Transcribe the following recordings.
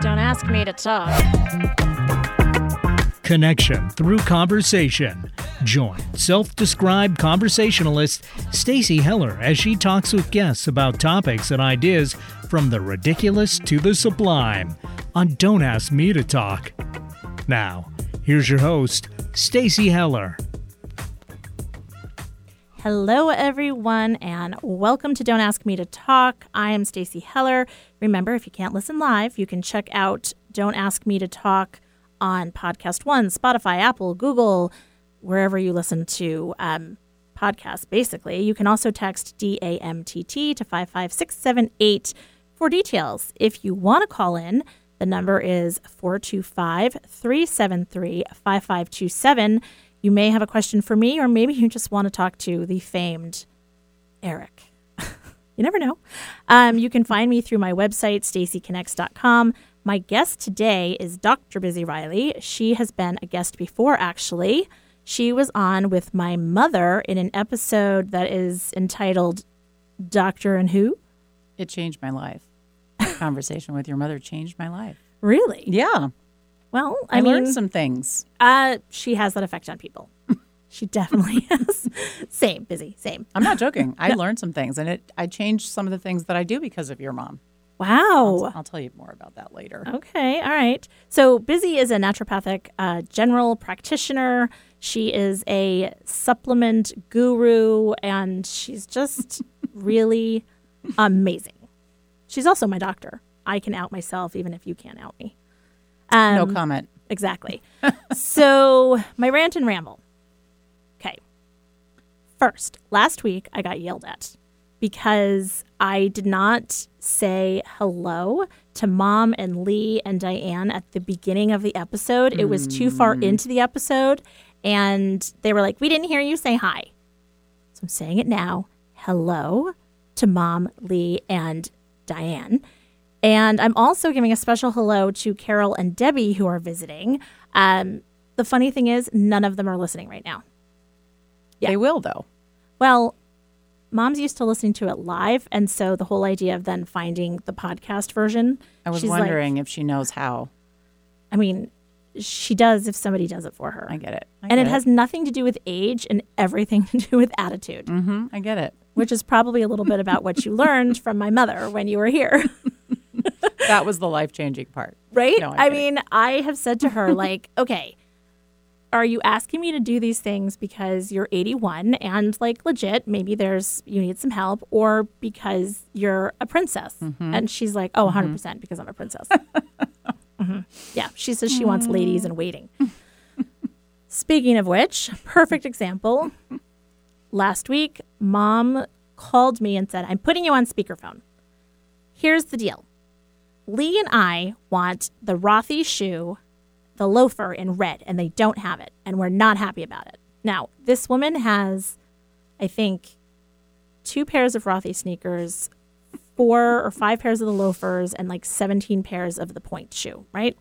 Don't ask me to talk. Connection through conversation. Join self-described conversationalist Stacy Heller as she talks with guests about topics and ideas from the ridiculous to the sublime on Don't Ask Me to Talk. Now, here's your host, Stacy Heller. Hello, everyone, and welcome to Don't Ask Me to Talk. I am Stacy Heller. Remember, if you can't listen live, you can check out Don't Ask Me to Talk on Podcast One, Spotify, Apple, Google, wherever you listen to um, podcasts, basically. You can also text DAMTT to 55678 for details. If you want to call in, the number is 425 373 5527. You may have a question for me, or maybe you just want to talk to the famed Eric. you never know. Um, you can find me through my website, stacyconnects.com. My guest today is Dr. Busy Riley. She has been a guest before, actually. She was on with my mother in an episode that is entitled Doctor and Who. It changed my life. Conversation with your mother changed my life. Really? Yeah. Well, I, I, mean, learned some things. uh, she has that effect on people. she definitely has. Same, busy, same. I'm not joking. I learned some things and it I changed some of the things that I do because of your mom. Wow. I'll tell you more about that later. Okay, all right. So, Busy is a naturopathic uh, general practitioner. She is a supplement guru, and she's just really amazing. She's also my doctor. I can out myself, even if you can't out me. Um, no comment. Exactly. so, my rant and ramble. Okay. First, last week I got yelled at because I did not say hello to mom and Lee and Diane at the beginning of the episode. It was too far into the episode, and they were like, We didn't hear you say hi. So I'm saying it now. Hello to mom, Lee, and Diane. And I'm also giving a special hello to Carol and Debbie who are visiting. Um, the funny thing is, none of them are listening right now. Yeah. They will though. Well, mom's used to listening to it live. And so the whole idea of then finding the podcast version, I was she's like- wondering if she knows how. I mean, she does if somebody does it for her. I get it. I and it get has nothing to do with age and everything to do with attitude, Mm-hmm. I get it. which is probably a little bit about what you learned from my mother when you were here. That was the life changing part. right? No, I'm kidding. mean, I have said to her, like, okay, are you asking me to do these things because you're 81 and, like, legit, maybe there's, you need some help, or because you're a princess? Mm-hmm. And she's like, oh, 100% because I'm a princess. Mhm. Yeah, she says she wants ladies in waiting. Speaking of which, perfect example. Last week, mom called me and said, I'm putting you on speakerphone. Here's the deal. Lee and I want the Rothy shoe, the loafer in red, and they don't have it, and we're not happy about it. Now, this woman has, I think, two pairs of Rothy sneakers, four or five pairs of the loafers, and like 17 pairs of the point shoe, right?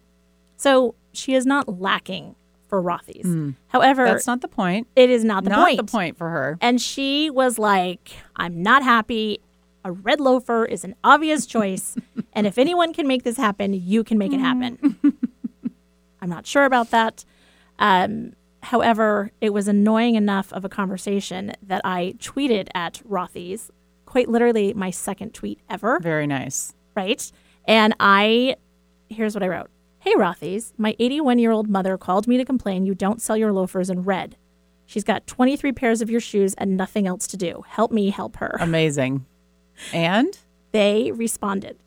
So she is not lacking for Rothys. Hmm. However, That's not the point. it is not the point. not point. the point for her. And she was like, I'm not happy. A red loafer is an obvious choice. and if anyone can make this happen, you can make it happen. I'm not sure about that. Um, however, it was annoying enough of a conversation that I tweeted at Rothy's, quite literally my second tweet ever Very nice. right? And I, here's what I wrote Hey, Rothy's, my 81 year old mother called me to complain you don't sell your loafers in red. She's got 23 pairs of your shoes and nothing else to do. Help me help her. Amazing. And They responded.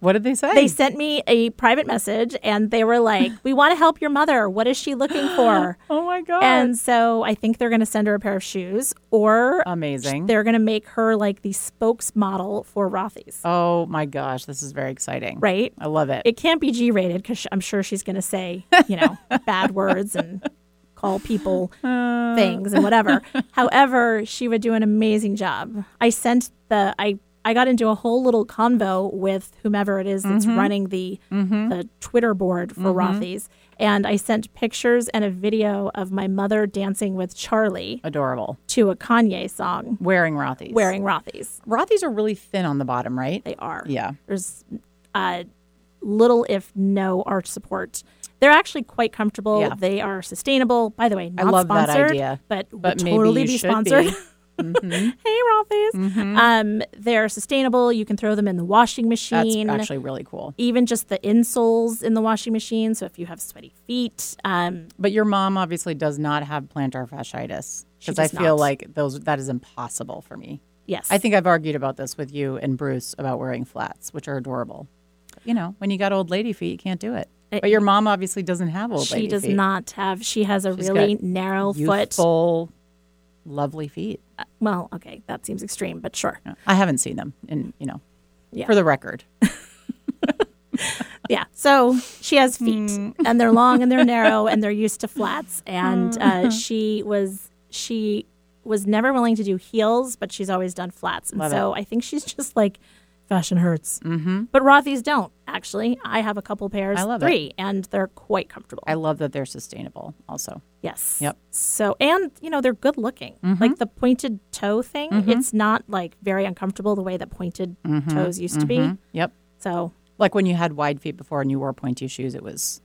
what did they say? They sent me a private message and they were like, We want to help your mother. What is she looking for? oh my god. And so I think they're going to send her a pair of shoes or Amazing. they're going to make her like the spokesmodel for Rothy's, Oh my gosh, this is very exciting. right? I love it. it can't be G rated because I'm sure she's going to say, you know, bad words and call people uh. things and whatever. However, she would do an amazing job. I sent the I I got into a whole little convo with whomever it is that's mm-hmm. running the mm-hmm. the Twitter board for mm-hmm. Rothy's, and I sent pictures and a video of my mother dancing with Charlie Adorable. to a Kanye song Wearing Rothy's. wearing Rothy's. Rothy's are really thin on the bottom, right? They are. Yeah. There's uh little, if no, arch support. They're actually quite comfortable. Yeah. They are sustainable. By the way, not love that sponsored, idea. but, But would maybe totally you be sponsored. be. Mm-hmm. hey, Rothy's. Um, they're sustainable. You can throw them in the washing machine. That's machine. actually really cool. even just the insoles in the washing machine. So if you have sweaty feet, um, But your mom obviously does not have plantar fasciitis because I feel not. like those that is impossible for me. yes, I think I've argued about this with you and Bruce about wearing flats, which are adorable. But, you know, when you got old lady feet, you can't do it. It- But your mom obviously doesn't have old she does feet. not have. She has a She's really narrow foot. Youthful, lovely feet. Well, okay, that seems extreme, but sure. I haven't seen them, and you know, Yeah. for the record, Yeah. So she has feet, Mm. and they're long and they're narrow, and they're used to flats. And uh, she was she was never willing to do heels, but she's always done flats. And Love so I think she's just like fashion hurts. Mm-hmm. But Rothy's don't actually. I have a couple pairs, I love it. three, and they're quite comfortable. I love that they're sustainable. Also, Yes. Yep. So, and you know, they're good looking. Mm-hmm. Like the pointed toe thing, mm-hmm. it's not like very uncomfortable the way that pointed mm-hmm. toes used to be. yep. So, Like when you had wide feet before and you wore pointy shoes, it was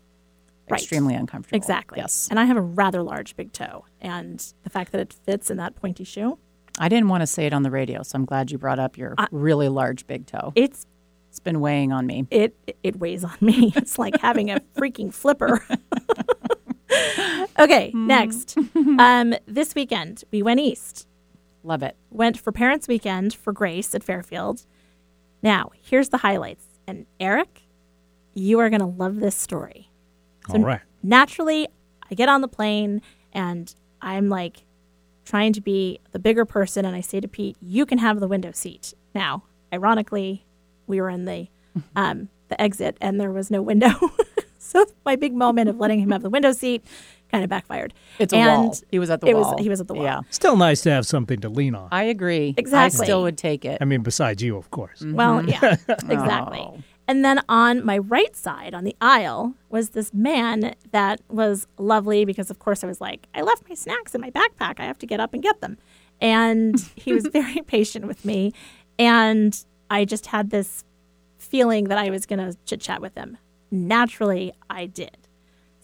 Right. extremely uncomfortable. exactly. Yes. And I have a rather large big toe, and the fact that it fits in that pointy shoe, I didn't want to say it on the radio, so I'm glad you brought up your really large big toe. it's It's been weighing on me. it it weighs on me. It's like having a freaking flipper. okay, next. Um, this weekend we went east. Love it. went for Parents Weekend for Grace at Fairfield. Now, here's the highlights. And Eric, you are going to love this story. All right. Naturally, I get on the plane and I'm like trying to be the bigger person. And I say to Pete, you can have the window seat. Now, ironically, we were in the, um, the exit and there was no window. so my big moment of letting him have the window seat kind of backfired. It's a and wall. He was at the it wall. Was, he was at the wall. Yeah. Still nice to have something to lean on. I agree. Exactly. I still would take it. I mean, besides you, of course. Well, yeah, exactly. Oh. And then on my right side, on the aisle, was this man that was lovely because, of course, I was like, I left my snacks in my backpack. I have to get up and get them. And he was very patient with me. And I just had this feeling that I was going to chit chat with him. Naturally, I did.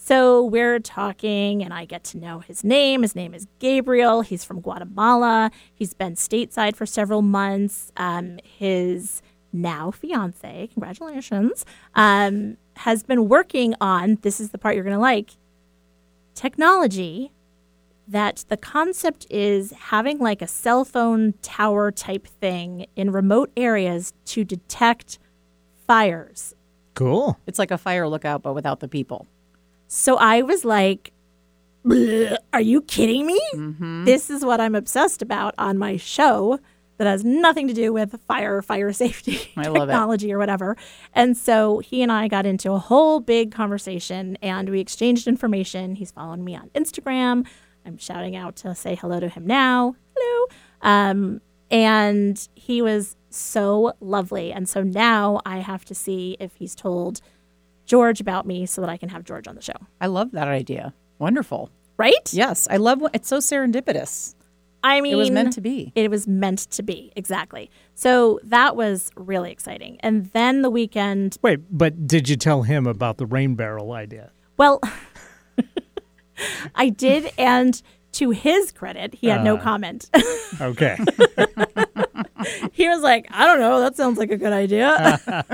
So we're talking, and I get to know his name. His name is Gabriel. He's from Guatemala. He's been stateside for several months. Um, his now fiance, congratulations, um, has been working on this is the part you're going to like technology that the concept is having like a cell phone tower type thing in remote areas to detect fires. Cool. It's like a fire lookout, but without the people. So I was like, Are you kidding me? This is what I'm obsessed about on my show that has nothing to do with fire, fire safety I love it. technology or whatever. And so he and I got into a whole big conversation and we exchanged information. He's following me on Instagram. I'm shouting out to say hello to him now. Hello. Um, and he was so lovely. And so now I have to see if he's told George about me so that I can have George on the show. I love that idea. Wonderful. Right? Yes, I love. It's so serendipitous. I mean, It was meant to be. It was meant to be, exactly. So that was really exciting. And then the weekend, Wait, but did you tell him about the rain barrel idea? well, I did. And to his credit, he had no Uh. comment. Okay. he was like, I don't know. That sounds like a good idea.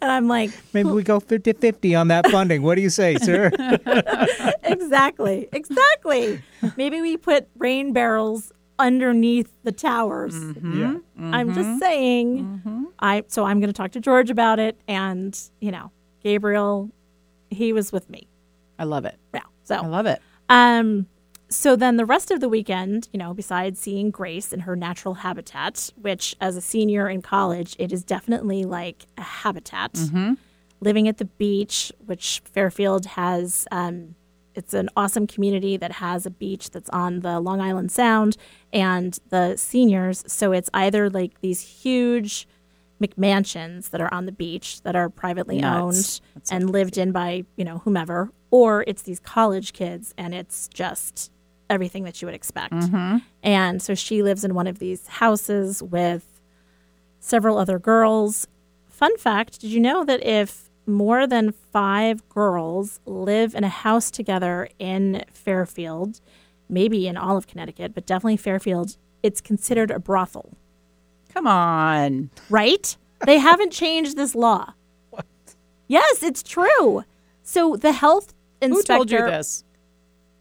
and I'm like, Maybe we go 50 50 on that funding. What do you say, sir? exactly, exactly. Maybe we put rain barrels underneath the towers. Mm-hmm, yeah. Mm-hmm. I'm just saying. Mm-hmm. I so I'm going to talk to George about it, and you know, Gabriel, he was with me. I love it. Yeah. So I love it. um, so then the rest of the weekend, you know, besides seeing Grace in her natural habitat, which as a senior in college, it is definitely like a habitat. Living at the beach, which Fairfield has. Um, it's an awesome community that has a beach that's on the Long Island Sound and the seniors. So it's either like these huge McMansions that are on the beach that are privately Nuts. owned and lived in by, you know, whomever, or it's these college kids and it's just everything that you would expect. Mm-hmm. And so she lives in one of these houses with several other girls, fun fact did you know that if more than five girls live in a house together in Fairfield, maybe in all of Connecticut, but definitely Fairfield, it's considered a brothel, Come on. right? they haven't changed this law. What? Yes, it's true. So the health Who inspector told you this?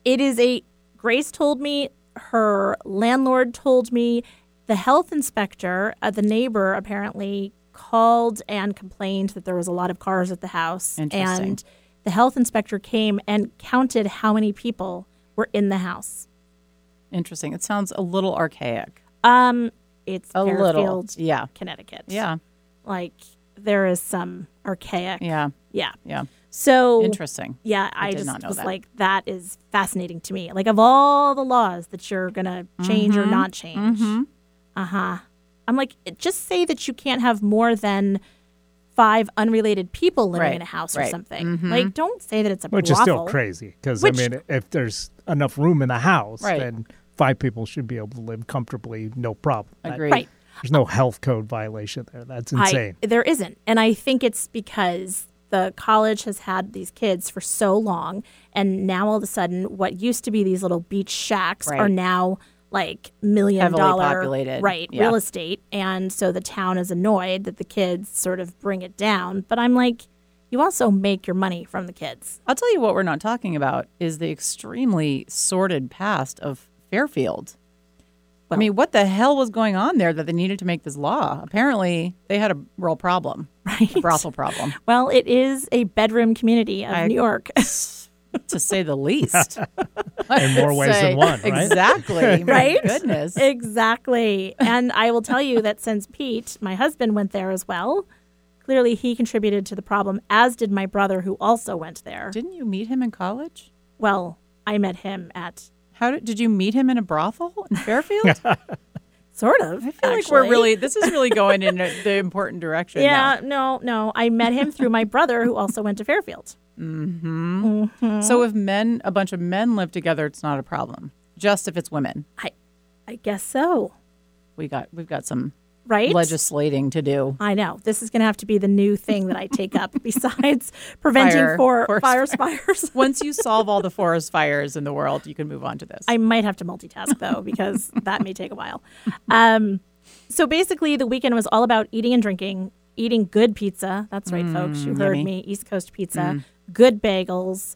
it is a Grace told me, her landlord told me, the health inspector, uh, the neighbor apparently called and complained that there was a lot of cars at the house, Interesting. and the health inspector came and counted how many people were in the house. Interesting. It sounds a little archaic. Um, it's A little. Fairfield, Yeah. Connecticut. Yeah. like there is some archaic. Yeah. yeah. Yeah. So Interesting. Yeah, I, did just not know was that. like, that is fascinating to me. Like, of all the laws that you're going to change Mm-hmm. or not change, uh huh. I'm like, just say that you can't have more than five unrelated people living Right, in a house or right. something. Like, don't say that it's a Which is still crazy because I mean, if there's enough room in the house, Right. then five people should be able to live comfortably, no problem. That- Agreed. Right. There's no health code violation there. That's I, insane. there isn't. And I think it's because the college has had these kids for so long. And now all of a sudden, what used to be these little beach shacks are now like million Heavily dollar populated. right Yeah. real estate and so the town is annoyed that the kids sort of bring it down but i'm like you also make your money from the kids I'll tell you what we're not talking about is the extremely sordid past of Fairfield. I mean, what the hell was going on there that they needed to make this law? Apparently, they had a real problem, right a brothel problem, well it is a bedroom community of I- new york to say the least. In more ways than one, right? Exactly. My Right? Goodness. Exactly. And I will tell you that since Pete, my husband, went there as well, clearly he contributed to the problem, as did my brother, who also went there. Didn't you meet him in college? Well, I met him at How did, did you meet him in a brothel in Fairfield? Sort of. I feel like we're really this is really going in a- the important direction. Yeah, no, no. I met him through my brother, who also went to Fairfield. now. So if men, a bunch of men live together, it's not a problem. Just if it's women, I, I guess so. we got we've got some Right? legislating to do. I know. This is going to have to be the new thing that I take up besides preventing Fire- for forest fire fires. Once you solve all the forest fires in the world, you can move on to this. I might have to multitask though because that may take a while. Um, so basically, the weekend was all about eating and drinking, eating good pizza. That's right, folks. You heard yummy. me. East Coast pizza, good bagels.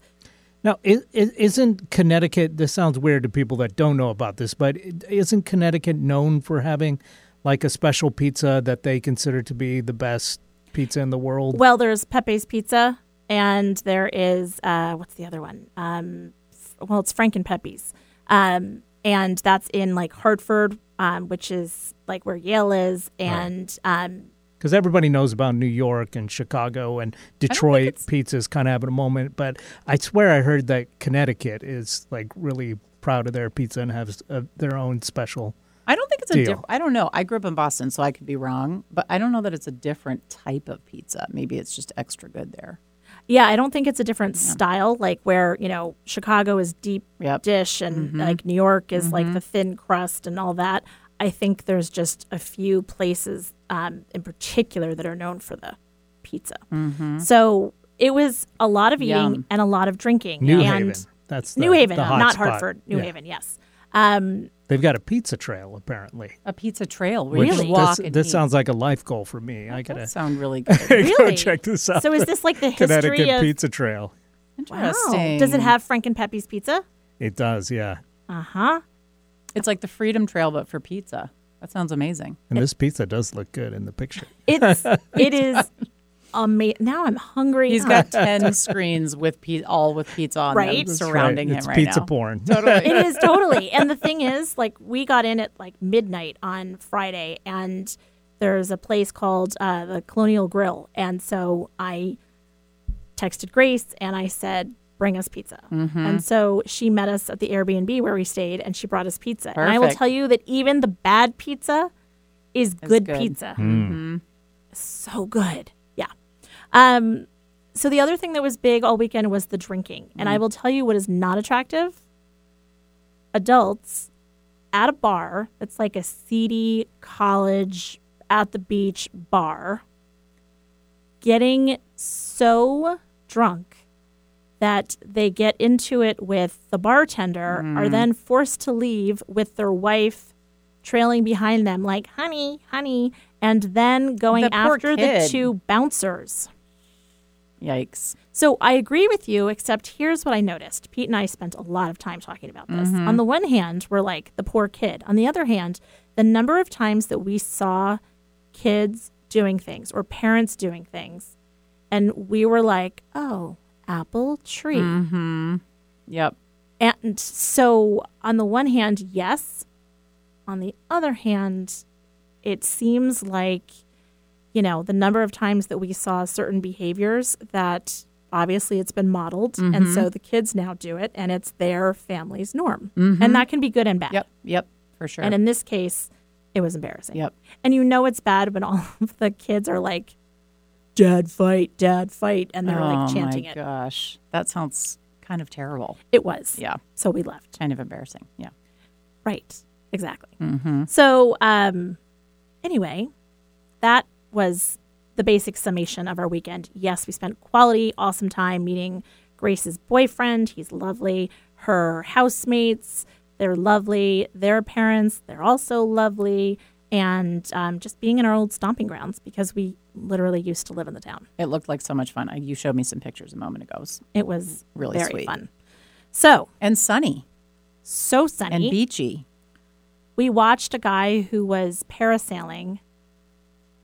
Now, is, isn't Connecticut? This sounds weird to people that don't know about this, but isn't Connecticut known for having like a special pizza that they consider to be the best pizza in the world? Well, there's Pepe's Pizza, and there is uh, what's the other one? Um, well, it's Frank and Pepe's, um, and that's in like Hartford, um, which is like where Yale is, and um, Because everybody knows about New York and Chicago and Detroit pizzas kind of having a moment, but I swear I heard that Connecticut is like really proud of their pizza and has uh, their own special. I don't it's a Deal. different. I don't know. I grew up in Boston, so I could be wrong, but I don't know that it's a different type of pizza. Maybe it's just extra good there. Yeah, I don't think it's a different style, like where, you know, Chicago is deep Yep. dish and mm-hmm. like New York is like mm-hmm. the thin crust and all that. I think there's just a few places um, in particular that are known for the pizza. Mm-hmm. So it was a lot of eating Yum. and a lot of drinking. New and Haven. That's the, New Haven, the uh, hot not spot. Hartford. New Yeah. Haven, yes. Um, They've got a pizza trail apparently. A pizza trail where which Really? just walk This, and this sounds like a life goal for me. I That gotta sound really good. go check this out. so is this like the history Connecticut of? Pizza Trail. Wow. Interesting. Does it have Frank and Pepe's pizza? It does, yeah. Uh huh. It's like the Freedom Trail, but for pizza. That sounds amazing. And this pizza does look good in the picture. It's it is amazing. Now I'm hungry. He's ah. got ten screens with pe- all with pizza on Right. them surrounding right. him it's right pizza now. porn. it is totally. And the thing is, like, we got in at like midnight on Friday, and there's a place called uh, the Colonial Grill, and so I texted Grace and I said, "Bring us pizza." Mm-hmm. And so she met us at the Airbnb where we stayed, and she brought us pizza. And I will tell you that even the bad pizza is good, good. pizza. Mm-hmm. Mm-hmm. So good, yeah. Um, so the other thing that was big all weekend was the drinking, and I will tell you what is not attractive? Adults at a bar that's like a seedy college at the beach bar getting so drunk that they get into it with the bartender, are then forced to leave with their wife trailing behind them, like, honey, honey, and then going The after the two bouncers. Yikes. So I agree with you, except here's what I noticed. Pete and I spent a lot of time talking about this. Mm-hmm. On the one hand, we're like the poor kid. On the other hand, the number of times that we saw kids doing things or parents doing things, and we were like, oh, apple tree. Mm-hmm. Yep. And so, on the one hand, yes. On the other hand, it seems like, you know, the number of times that we saw certain behaviors that obviously it's been modeled. And Mm-hmm. so the kids now do it, and it's their family's norm. And that can be good and bad. Mm-hmm. Yep. Yep. For sure. And in this case, it was embarrassing. Yep. And you know it's bad when all of the kids are like, Dad, fight, Dad, fight. And they're like oh chanting my it. gosh. That sounds kind of terrible. It was. Yeah. So we left. Kind of embarrassing. Yeah. Right. Exactly. Mm-hmm. So, um, anyway, that was the basic summation of our weekend. Yes, we spent quality, awesome time meeting Grace's boyfriend. He's lovely. Her housemates, they're lovely. Their parents, they're also lovely. And um, just being in our old stomping grounds because we literally used to live in the town. It looked like so much fun. I, you showed me some pictures a moment ago. It was It was Really very sweet. fun. So, and sunny so sunny. and beachy. we watched a guy who was parasailing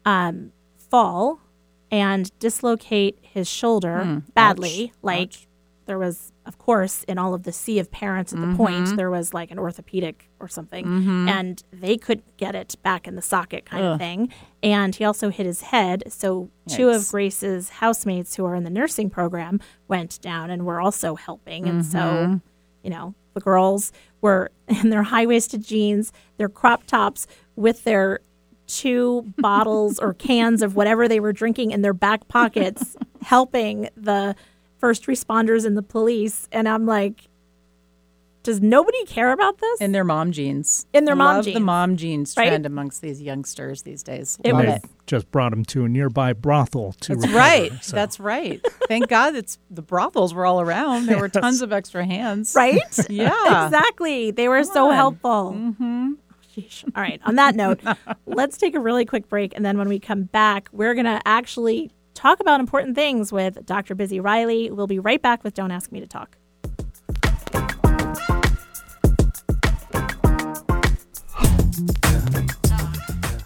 um, fall and dislocate his shoulder Hmm. badly. Ouch. Like Ouch. there was, of course, in all of the sea of parents at the Mm-hmm. point, there was like an orthopedic or something, and they couldn't get it back in the socket, kind of thing. And he also hit his head. So two of Grace's housemates who are in the nursing program went down and were also helping, and so Mm-hmm. you know, the girls were in their high waisted jeans, their crop tops with their two bottles or cans of whatever they were drinking in their back pockets, helping the first responders and the police. And I'm like, does nobody care about this? In their mom jeans. In their mom Love the mom jeans Right? trend amongst these youngsters these days. It Love was- it. Just brought him to a nearby brothel to That's recover, right. so. That's right. Thank God it's the brothels were all around. There were tons of extra hands. right? Yeah. exactly. They were so on. helpful. Mm-hmm. All right. On that note, let's take a really quick break. And then when we come back, we're going to actually talk about important things with Dr. Busy Riley. We'll be right back with Don't Ask Me to Talk.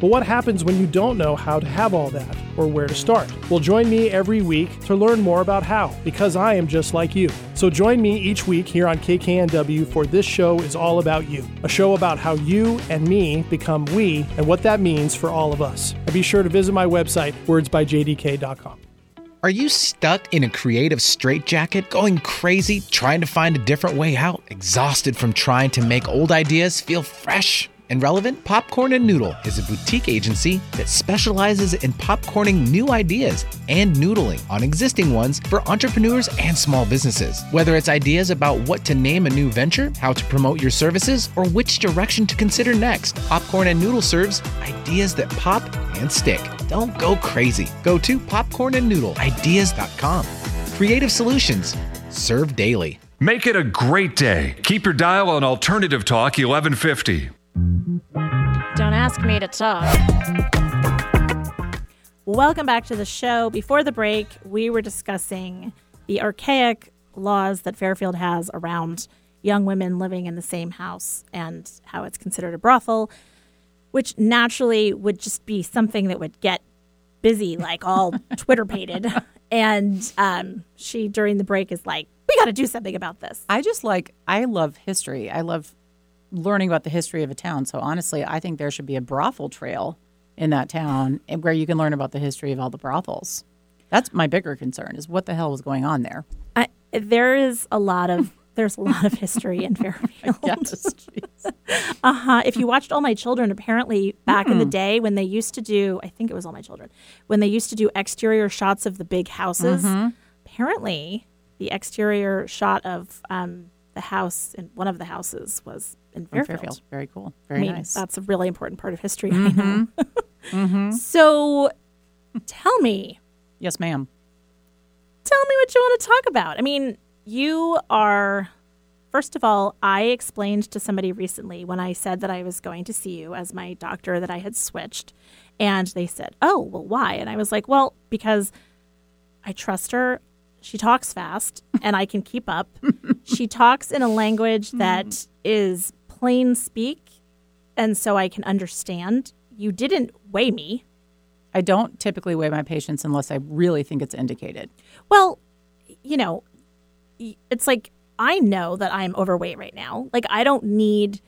But what happens when you don't know how to have all that or where to start? Well, join me every week to learn more about how, because I am just like you. So join me each week here on KKNW for This Show is All About You, a show about how you and me become we and what that means for all of us. And be sure to visit my website, wordsbyjdk.com. Are you stuck in a creative straitjacket, going crazy, trying to find a different way out? Exhausted from trying to make old ideas feel fresh and relevant? Popcorn and Noodle is a boutique agency that specializes in popcorning new ideas and noodling on existing ones for entrepreneurs and small businesses. Whether it's ideas about what to name a new venture, how to promote your services, or which direction to consider next, Popcorn and Noodle serves ideas that pop and stick. Don't go crazy. Go to popcornandnoodleideas.com. Creative solutions serve daily. Make it a great day. Keep your dial on Alternative Talk 1150. Don't ask me to talk. Welcome back to the show. Before the break, we were discussing the archaic laws that Fairfield has around young women living in the same house and how it's considered a brothel, which naturally would just be something that would get busy, like all Twitter pated. And um, she, during the break, is like, we got to do something about this. I just like I love history. I love learning about the history of a town. So honestly, I think there should be a brothel trail in that town and where you can learn about the history of all the brothels. That's my bigger concern is what the hell was going on there. I, there is a lot of there's a lot of history in Fairfield. Yes. Uh huh. If you watched All My Children, apparently back in the day when they used to do, I think it was All My Children, when they used to do exterior shots of the big houses, apparently the exterior shot of um, the house in one of the houses was in Fairfield. Fairfield. Very cool. I Very mean, nice. that's a really important part of history. I mm-hmm. know. Mm-hmm. So, tell me, yes, ma'am. tell me what you want to talk about. I mean, you are, first of all, I explained to somebody recently when I said that I was going to see you as my doctor that I had switched. And they said, Oh, well, why? And I was like, Well, because I trust her. She talks fast and I can keep up. she talks in a language that mm. is plain speak. And so I can understand. You didn't weigh me. I don't typically weigh my patients unless I really think it's indicated. Well, you know, it's like I know that I'm overweight right now. Like I don't need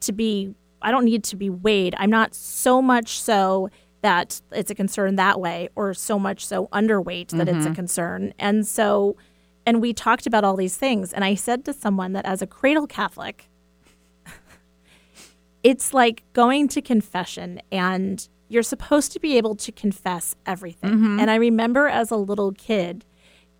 to be I don't need to be weighed. I'm not so much so that it's a concern that way or so much so underweight that it's a mm-hmm. concern. And so and we talked about all these things and I said to someone that as a cradle Catholic it's like going to confession and you're supposed to be able to confess everything. And I remember as a little kid,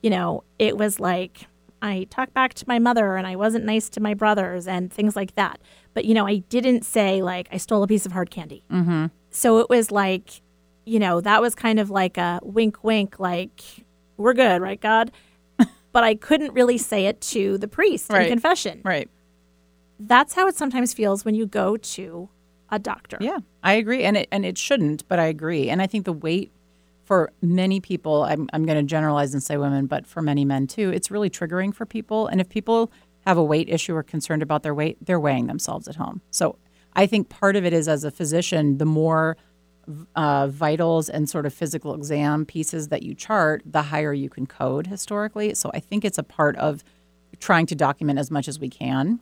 you know, it was like I talked back to my mother and I wasn't nice to my brothers and things like that. But, you know, I didn't say like I stole a piece of hard candy. Mm-hmm. So it was like, you know, that was kind of like a wink, wink, like, we're good, right, God? but I couldn't really say it to the priest in confession. Right. That's how it sometimes feels when you go to a doctor. Yeah, I agree, and it and it shouldn't, but I agree, and I think the weight for many people, I'm I'm going to generalize and say women, but for many men too, it's really triggering for people. And if people have a weight issue or concerned about their weight, they're weighing themselves at home. So I think part of it is as a physician, the more uh, vitals and sort of physical exam pieces that you chart, the higher you can code historically. So I think it's a part of trying to document as much as we can.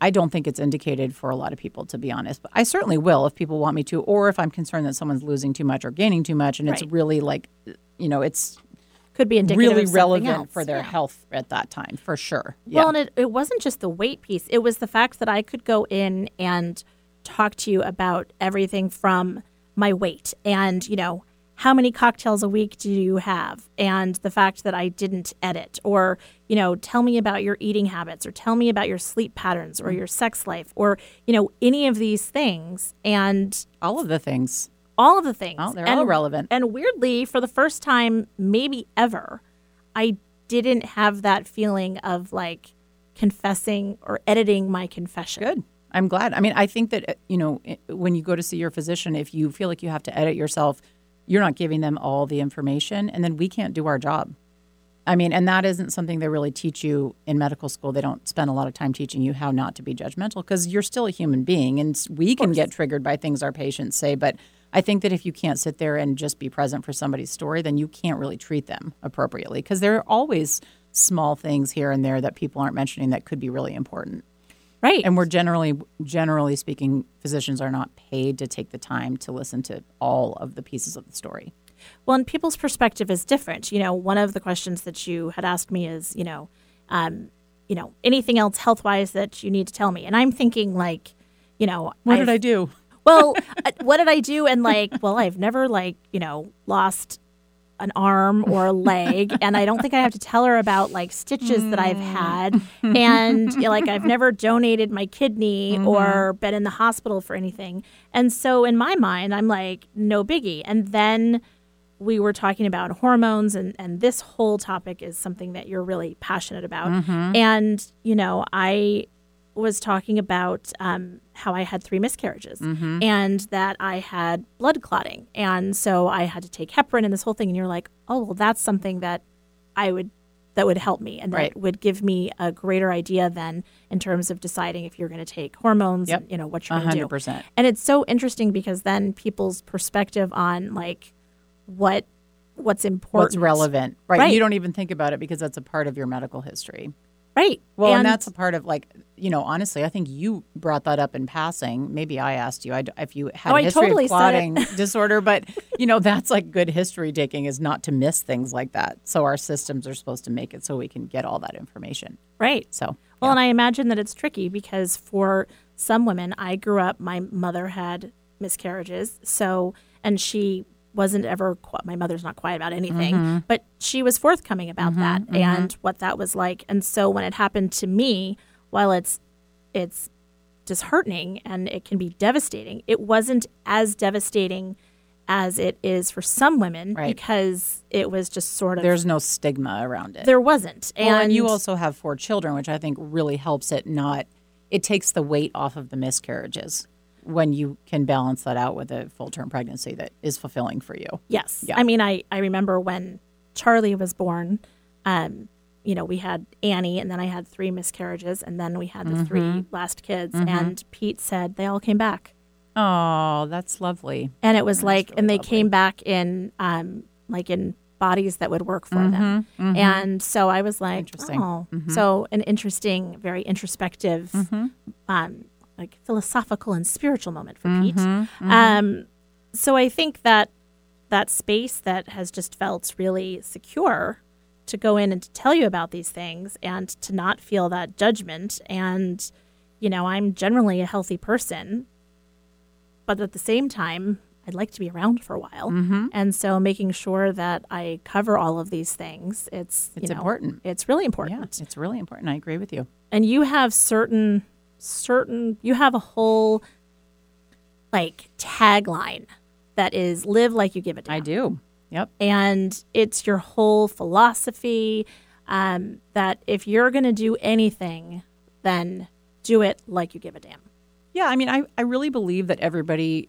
I don't think it's indicated for a lot of people, to be honest. But I certainly will if people want me to, or if I'm concerned that someone's losing too much or gaining too much, and it's really like, you know, it's Could be indicative really relevant else. for their Yeah. health at that time, for sure. Well, and it, it wasn't just the weight piece. It was the fact that I could go in and talk to you about everything from my weight and, you know, how many cocktails a week do you have? And the fact that I didn't edit, or, you know, tell me about your eating habits, or tell me about your sleep patterns, or your sex life, or, you know, any of these things. And all of the things. all of the things. Oh, they're and, all relevant. And weirdly, for the first time, maybe ever, I didn't have that feeling of like confessing or editing my confession. Good. I'm glad. I mean, I think that, uh, you know, when you go to see your physician, if you feel like you have to edit yourself, you're not giving them all the information, and then we can't do our job. I mean, and that isn't something they really teach you in medical school. They don't spend a lot of time teaching you how not to be judgmental because you're still a human being and we can get triggered by things our patients say. But I think that if you can't sit there and just be present for somebody's story, then you can't really treat them appropriately because there are always small things here and there that people aren't mentioning that could be really important. Right. And we're generally, generally speaking, physicians are not paid to take the time to listen to all of the pieces of the story. Well, and people's perspective is different. You know, one of the questions that you had asked me is, you know, um, you know, anything else health wise that you need to tell me? And I'm thinking like, you know, What did I've- I do? well, uh, what did I do? And like, well, I've never like, you know, lost an arm or a leg, and I don't think I have to tell her about like stitches that I've mm. had, and like I've never donated my kidney or mm-hmm. been in the hospital for anything. And so in my mind, I'm like, no biggie. And then we were talking about hormones and, and this whole topic is something that you're really passionate about. Mm-hmm. And you know i was talking about um, how i had three miscarriages and that i had blood clotting and so i had to take heparin and this whole thing and you're like oh well that's something that i would that would help me and that Right. would give me a greater idea then in terms of deciding if you're going to take hormones Yep. and you know what you're going to do 100%. and it's so interesting because then people's perspective on like what what's important, What's relevant, right? Right. You don't even think about it because that's a part of your medical history. right? Well, and, that's a part of like, you know, honestly, I think you brought that up in passing. Maybe I asked you I if you had Oh, a history totally of clotting disorder, but you know, that's like good history taking is not to miss things like that. So our systems are supposed to make it so we can get all that information. right. So, Well, and I imagine that it's tricky because for some women, I grew up, my mother had miscarriages. So, and she wasn't ever, my mother's not quiet about anything, Mm-hmm. but she was forthcoming about that and what that was like. And so when it happened to me, while it's, it's disheartening and it can be devastating, it wasn't as devastating as it is for some women Right. because it was just sort of, there's no stigma around it. there wasn't. Well, and you also have four children, which I think really helps it not. It takes the weight off of the miscarriages when you can balance that out with a full term pregnancy that is fulfilling for you. Yes. Yeah. I mean, I, I remember when Charlie was born, um, you know, we had Annie and then I had three miscarriages and then we had the three Mm-hmm. last kids. And Pete said they all came back. Oh, that's lovely. And it was like, and they came back in, um, like in bodies that would work for them. And so I was like, Mm-hmm, Interesting. Mm-hmm. oh, so an interesting, very introspective, um, like philosophical and spiritual moment for Pete. Mm-hmm, Um, so I think that that space that has just felt really secure to go in and to tell you about these things and to not feel that judgment and you know i'm generally a healthy person but at the same time i'd like to be around for a while Mm-hmm. and so making sure that i cover all of these things it's you It's know, important. it's really important. Yeah, it's really important. I agree with you. and you have certain certain you have a whole like tagline that is live like you give a damn I do. Yep. and it's your whole philosophy um, that if you're going to do anything then do it like you give a damn Yeah, I mean, I, I really believe that everybody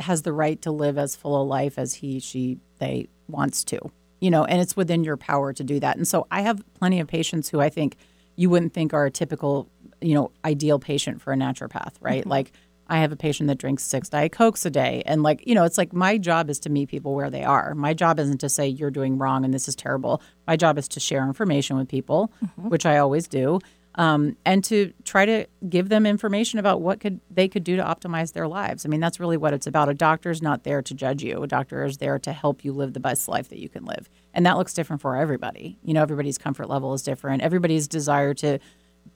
has the right to live as full a life as he, she, they wants to, you know, and it's within your power to do that. And so I have plenty of patients who I think you wouldn't think are a typical, you know, ideal patient for a naturopath, right? Like I have a patient that drinks six Diet Cokes a day. And like, you know, it's like my job is to meet people where they are. My job isn't to say you're doing wrong and this is terrible. My job is to share information with people, which I always do um, and to try to give them information about what could they could do to optimize their lives. I mean, that's really what it's about. A doctor is not there to judge you. A doctor is there to help you live the best life that you can live, and that looks different for everybody. You know, everybody's comfort level is different. Everybody's desire to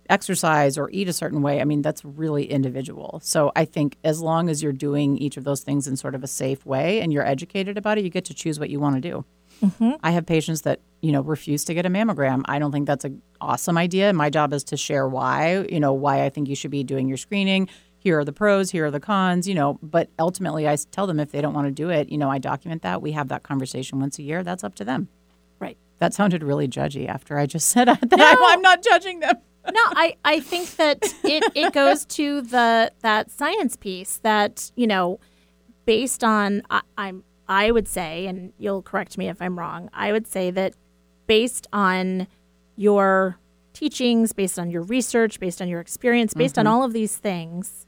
exercise or eat a certain way. I mean, that's really individual. So I think as long as you're doing each of those things in sort of a safe way and you're educated about it, you get to choose what you want to do. Mm-hmm. I have patients that you know refuse to get a mammogram. I don't think that's an awesome idea. My job is to share why, you know, why I think you should be doing your screening. Here are the pros, here are the cons, you know. But ultimately, I tell them if they don't want to do it, you know, I document that. We have that conversation once a year. That's up to them. right That sounded really judgy after I just said that. I'm, I'm not judging them. No i i think that it it goes to the that science piece that you know based on I, i'm i would say and you'll correct me if i'm wrong i would say that based on your teachings based on your research based on your experience based on mm-hmm. all of these things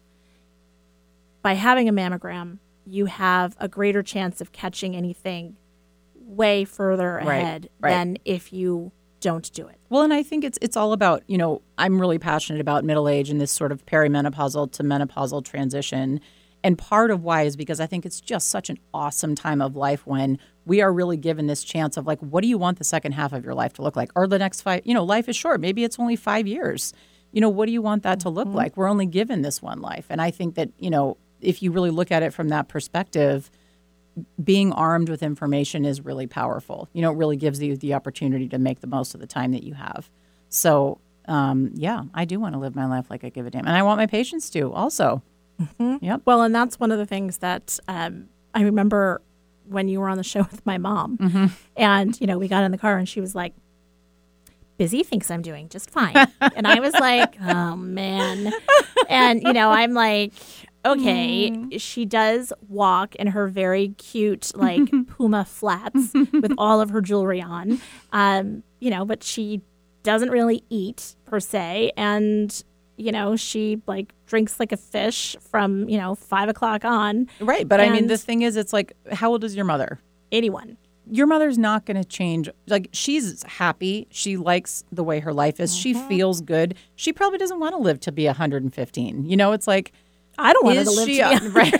by having a mammogram you have a greater chance of catching anything way further Right, ahead right. than if you don't do it Well, and I think it's it's all about you know I'm really passionate about middle age and this sort of perimenopausal to menopausal transition, and part of why is because I think it's just such an awesome time of life when we are really given this chance of like, what do you want the second half of your life to look like, or the next five? You know, life is short. Maybe it's only five years. You know, what do you want that to look mm-hmm. like? We're only given this one life, and I think that you know if you really look at it from that perspective being armed with information is really powerful. You know, it really gives you the opportunity to make the most of the time that you have. So, um, yeah, I do want to live my life like I give a damn, and I want my patients to also. Yep. Well, and that's one of the things that um, I remember when you were on the show with my mom, and you know we got in the car and she was like, "Busy thinks I'm doing just fine," and I was like, "Oh man," and you know I'm like. Okay, she does walk in her very cute, like Puma flats with all of her jewelry on. Um, you know, but she doesn't really eat per se. And, you know, she like drinks like a fish from, you know, five o'clock on. Right, but I mean, the thing is, it's like, how old is your mother? anyone. your mother's not going to change. Like she's happy. She likes the way her life is. She feels good. She probably doesn't want to live to be 115. You know, it's like I don't want her to live she to be a- right?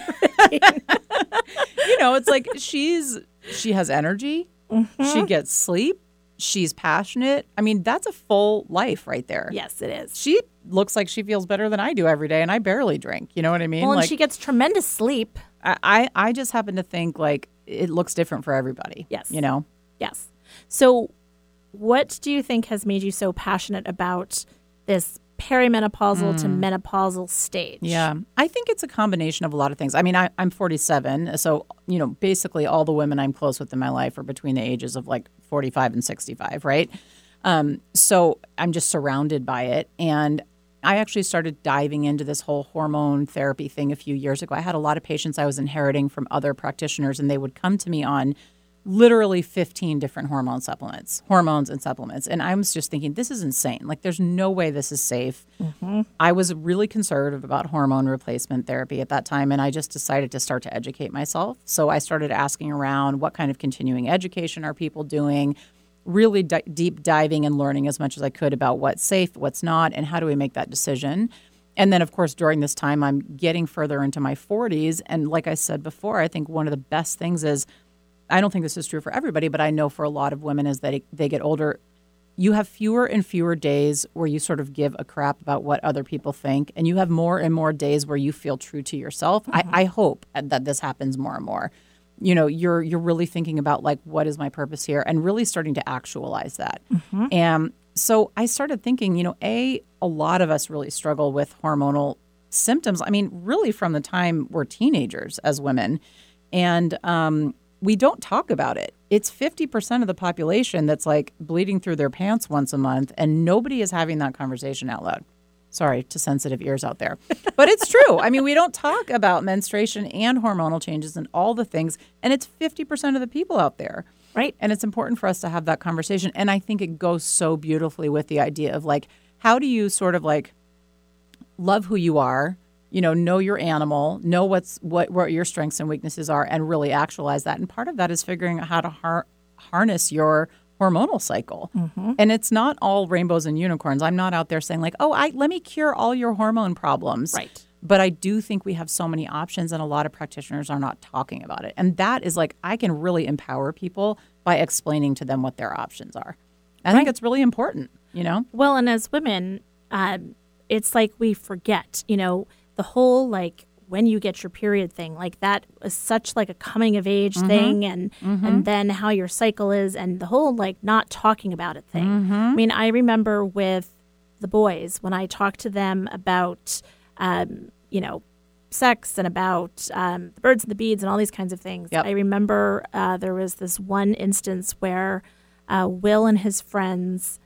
you know, it's like she's she has energy. Mm-hmm. She gets sleep. She's passionate. I mean, that's a full life right there. Yes, it is. She looks like she feels better than I do every day, and I barely drink. You know what I mean? Well, and like she gets tremendous sleep. I, I, I just happen to think like it looks different for everybody. Yes. You know. Yes. So, what do you think has made you so passionate about this perimenopausal to menopausal stage? Yeah, I think it's a combination of a lot of things. I mean, I, I'm 47, so you know, basically all the women I'm close with in my life are between the ages of like 45 and 65, right? Um, so I'm just surrounded by it, and I actually started diving into this whole hormone therapy thing a few years ago. I had a lot of patients I was inheriting from other practitioners, and they would come to me on literally 15 different hormone supplements, hormones and supplements. And I was just thinking, this is insane. Like, there's no way this is safe. Mm-hmm. I was really conservative about hormone replacement therapy at that time, and I just decided to start to educate myself. So I started asking around what kind of continuing education are people doing, really di- deep diving and learning as much as I could about what's safe, what's not, and how do we make that decision. And then, of course, during this time, I'm getting further into my 40s. And like I said before, I think one of the best things is I don't think this is true for everybody, but I know for a lot of women is that it, they get older. You have fewer and fewer days where you sort of give a crap about what other people think, and you have more and more days where you feel true to yourself. I, I hope that this happens more and more. You know, you're you're really thinking about like what is my purpose here, and really starting to actualize that. And so I started thinking, you know, a a lot of us really struggle with hormonal symptoms. I mean, really from the time we're teenagers as women, and um, we don't talk about it. It's 50% of the population that's like bleeding through their pants once a month, and nobody is having that conversation out loud. Sorry to sensitive ears out there. But it's true. I mean, we don't talk about menstruation and hormonal changes and all the things, and it's 50% of the people out there. Right. And it's important for us to have that conversation. And I think it goes so beautifully with the idea of like, how do you sort of like love who you are, you know, know your animal, know what's what what your strengths and weaknesses are, and really actualize that. And part of that is figuring out how to har- harness your hormonal cycle. And it's not all rainbows and unicorns. I'm not out there saying like, oh, I let me cure all your hormone problems. Right. But I do think we have so many options, and a lot of practitioners are not talking about it. And that is like, I can really empower people by explaining to them what their options are. I think it's really important, you know? Well, and as women, um, it's like we forget, you know, the whole like when you get your period thing, like that is such like a coming of age thing, and and then how your cycle is, and the whole like not talking about it thing. I mean, I remember with the boys when I talked to them about, um, you know, sex and about um, the birds and the beads and all these kinds of things. Yep. I remember uh, there was this one instance where uh, Will and his friends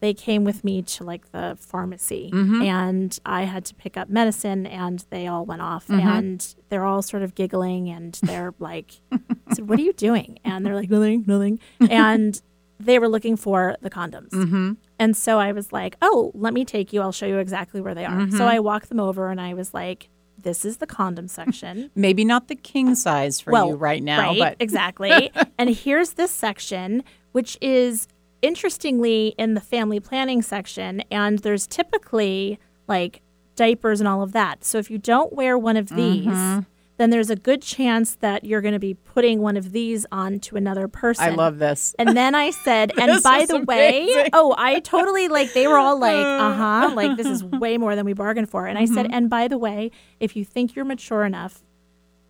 they came with me to like the pharmacy mm-hmm. and I had to pick up medicine and they all went off mm-hmm. and they're all sort of giggling and they're like I said, What are you doing? And they're like, Nothing, nothing. And they were looking for the condoms. Mm-hmm. And so I was like, Oh, let me take you. I'll show you exactly where they are. So I walked them over and I was like, This is the condom section. Maybe not the king size for you right now, right, but exactly. and here's this section, which is interestingly in the family planning section, and there's typically like diapers and all of that. So if you don't wear one of these, Mm-hmm. then there's a good chance that you're going to be putting one of these on to another person. I love this. And then I said, and by the way, oh, I totally like, they were all like, uh huh, like this is way more than we bargained for. And I Mm-hmm. said, and by the way, if you think you're mature enough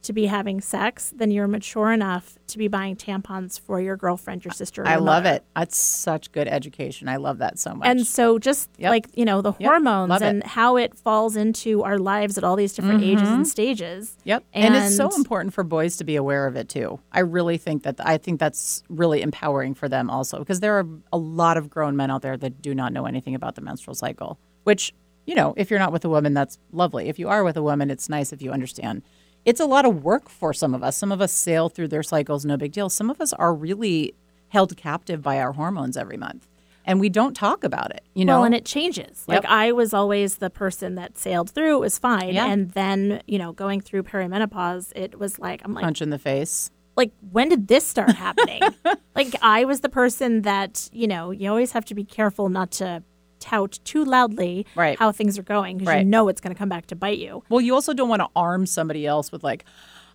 to be having sex, then you're mature enough to be buying tampons for your girlfriend, your sister. Or I love it. That's such good education. I love that so much. And so, just Yep. like, you know, the Yep. hormones Love it. and how it falls into our lives at all these different mm-hmm. ages and stages. Yep. And, it's so important for boys to be aware of it too. I really think that I think that's really empowering for them also because there are a lot of grown men out there that do not know anything about the menstrual cycle, which, you know, if you're not with a woman that's lovely. If you are with a woman, it's nice if you understand. It's a lot of work for some of us. Some of us sail through their cycles no big deal. Some of us are really held captive by our hormones every month. And we don't talk about it, you know. Well, and it changes. Like I was always the person that sailed through; it was fine. Yeah. And then, you know, going through perimenopause, it was like I'm like, punch in the face. like when did this start happening? like I was the person that, you know, you always have to be careful not to tout too loudly Right. how things are going because you know it's going to come back to bite you. Well, you also don't want to arm somebody else with like,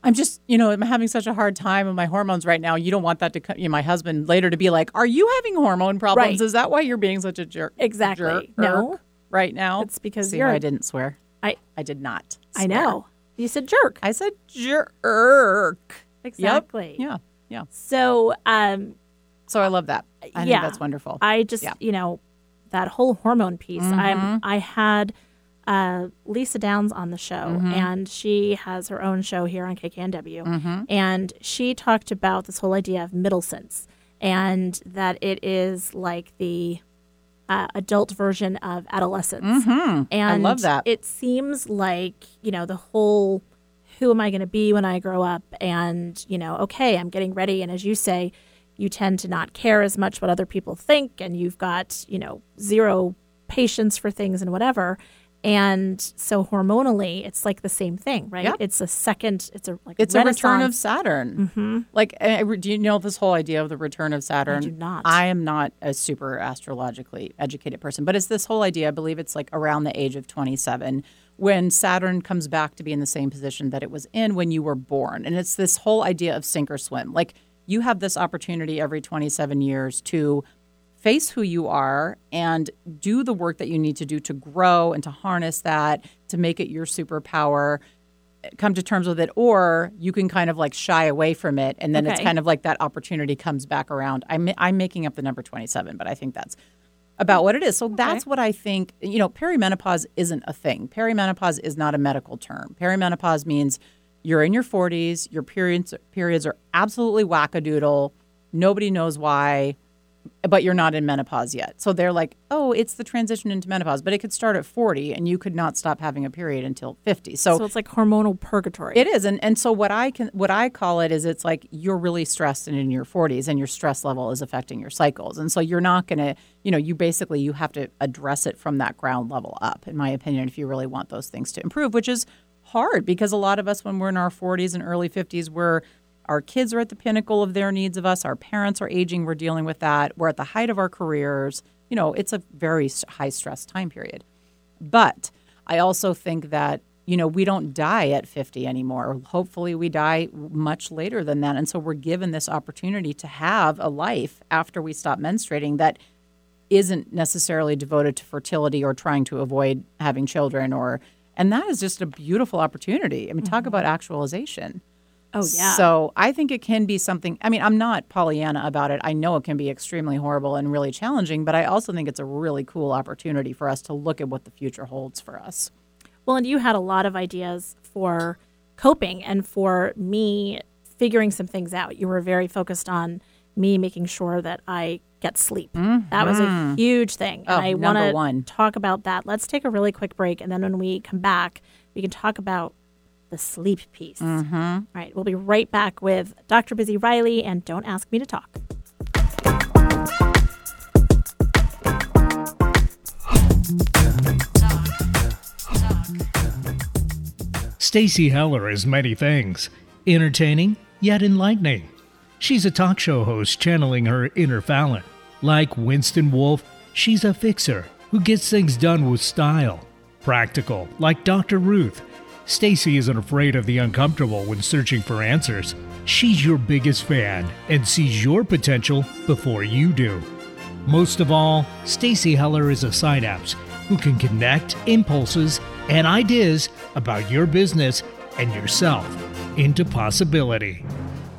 I'm just, you know, I'm having such a hard time with my hormones right now. You don't want that to come, you know, my husband later to be like, "Are you having hormone problems? Right. Is that why you're being such a jerk?" Exactly. jerk No. right now. It's because See you're- I didn't swear. I I did not. I know. You said jerk. I said jerk. Yep. Exactly. Yeah. Yeah. So, um So I love that. I yeah, think that's wonderful. I just, Yeah. you know, that whole hormone piece. Mm-hmm. I'm I had uh, Lisa Downs on the show, Mm-hmm. and she has her own show here on KKNW, Mm-hmm. and she talked about this whole idea of middlescence and that it is like the uh, adult version of adolescence. And Mm-hmm. I love that. It seems like you know the whole who am I going to be when I grow up? And, you know, okay, I'm getting ready. And as you say, you tend to not care as much what other people think, and you've got, you know, zero patience for things and whatever. And so hormonally, it's like the same thing, right? Yep. It's a second, it's a like It's a return of. Saturn. Mm-hmm. Like, uh, do you know this whole idea of the return of Saturn? do not. I am not a super astrologically educated person, but it's this whole idea. I believe it's like around the age of 27 when Saturn comes back to be in the same position that it was in when you were born. And it's this whole idea of sink or swim. Like, you have this opportunity every 27 years to face who you are and do the work that you need to do to grow and to harness that to make it your superpower come to terms with it or you can kind of like shy away from it and then it's kind of like that opportunity comes back around. I'm, I'm making up the number 27 but i think that's about what it is. So that's what i think you know perimenopause isn't a thing. Perimenopause is not a medical term. Perimenopause means you're in your 40s your periods periods are absolutely wackadoodle nobody knows why but you're not in menopause yet. So they're like, oh, it's the transition into menopause, but it could start at 40 and you could not stop having a period until 50. So, So it's like hormonal purgatory. it is. And, and so what I can, what I call it is it's like you're really stressed and in your 40s and your stress level is affecting your cycles. And so you're not going to, you know, you basically, you have to address it from that ground level up, in my opinion, if you really want those things to improve, which is hard because a lot of us, when we're in our 40s and early 50s, we're our kids are at the pinnacle of their needs of us. Our parents are aging. We're dealing with that. We're at the height of our careers. You know, it's a very high stress time period. But I also think that, you know, we don't die at 50 anymore. Hopefully, we die much later than that. And so we're given this opportunity to have a life after we stop menstruating that isn't necessarily devoted to fertility or trying to avoid having children or and that is just a beautiful opportunity. I mean, talk mm-hmm. about actualization. oh, yeah. So I think it can be something. I mean, I'm not Pollyanna about it. I know it can be extremely horrible and really challenging, but I also think it's a really cool opportunity for us to look at what the future holds for us. Well, and you had a lot of ideas for coping and for me figuring some things out. You were very focused on me making sure that I get sleep. That was a huge thing. Oh, and I want to talk about that. Let's take a really quick break. And then when we come back, we can talk about the sleep piece. Mm-hmm. All right. We'll be right back with Dr. Bizzy Riley and Don't Ask Me to Talk. Stacy Heller is many things entertaining, yet enlightening. She's a talk show host channeling her inner Fallon. Like Winston Wolfe, she's a fixer who gets things done with style. Practical, like Dr. Ruth. Stacy isn't afraid of the uncomfortable when searching for answers. She's your biggest fan and sees your potential before you do. Most of all, Stacy Heller is a synapse who can connect impulses and ideas about your business and yourself into possibility.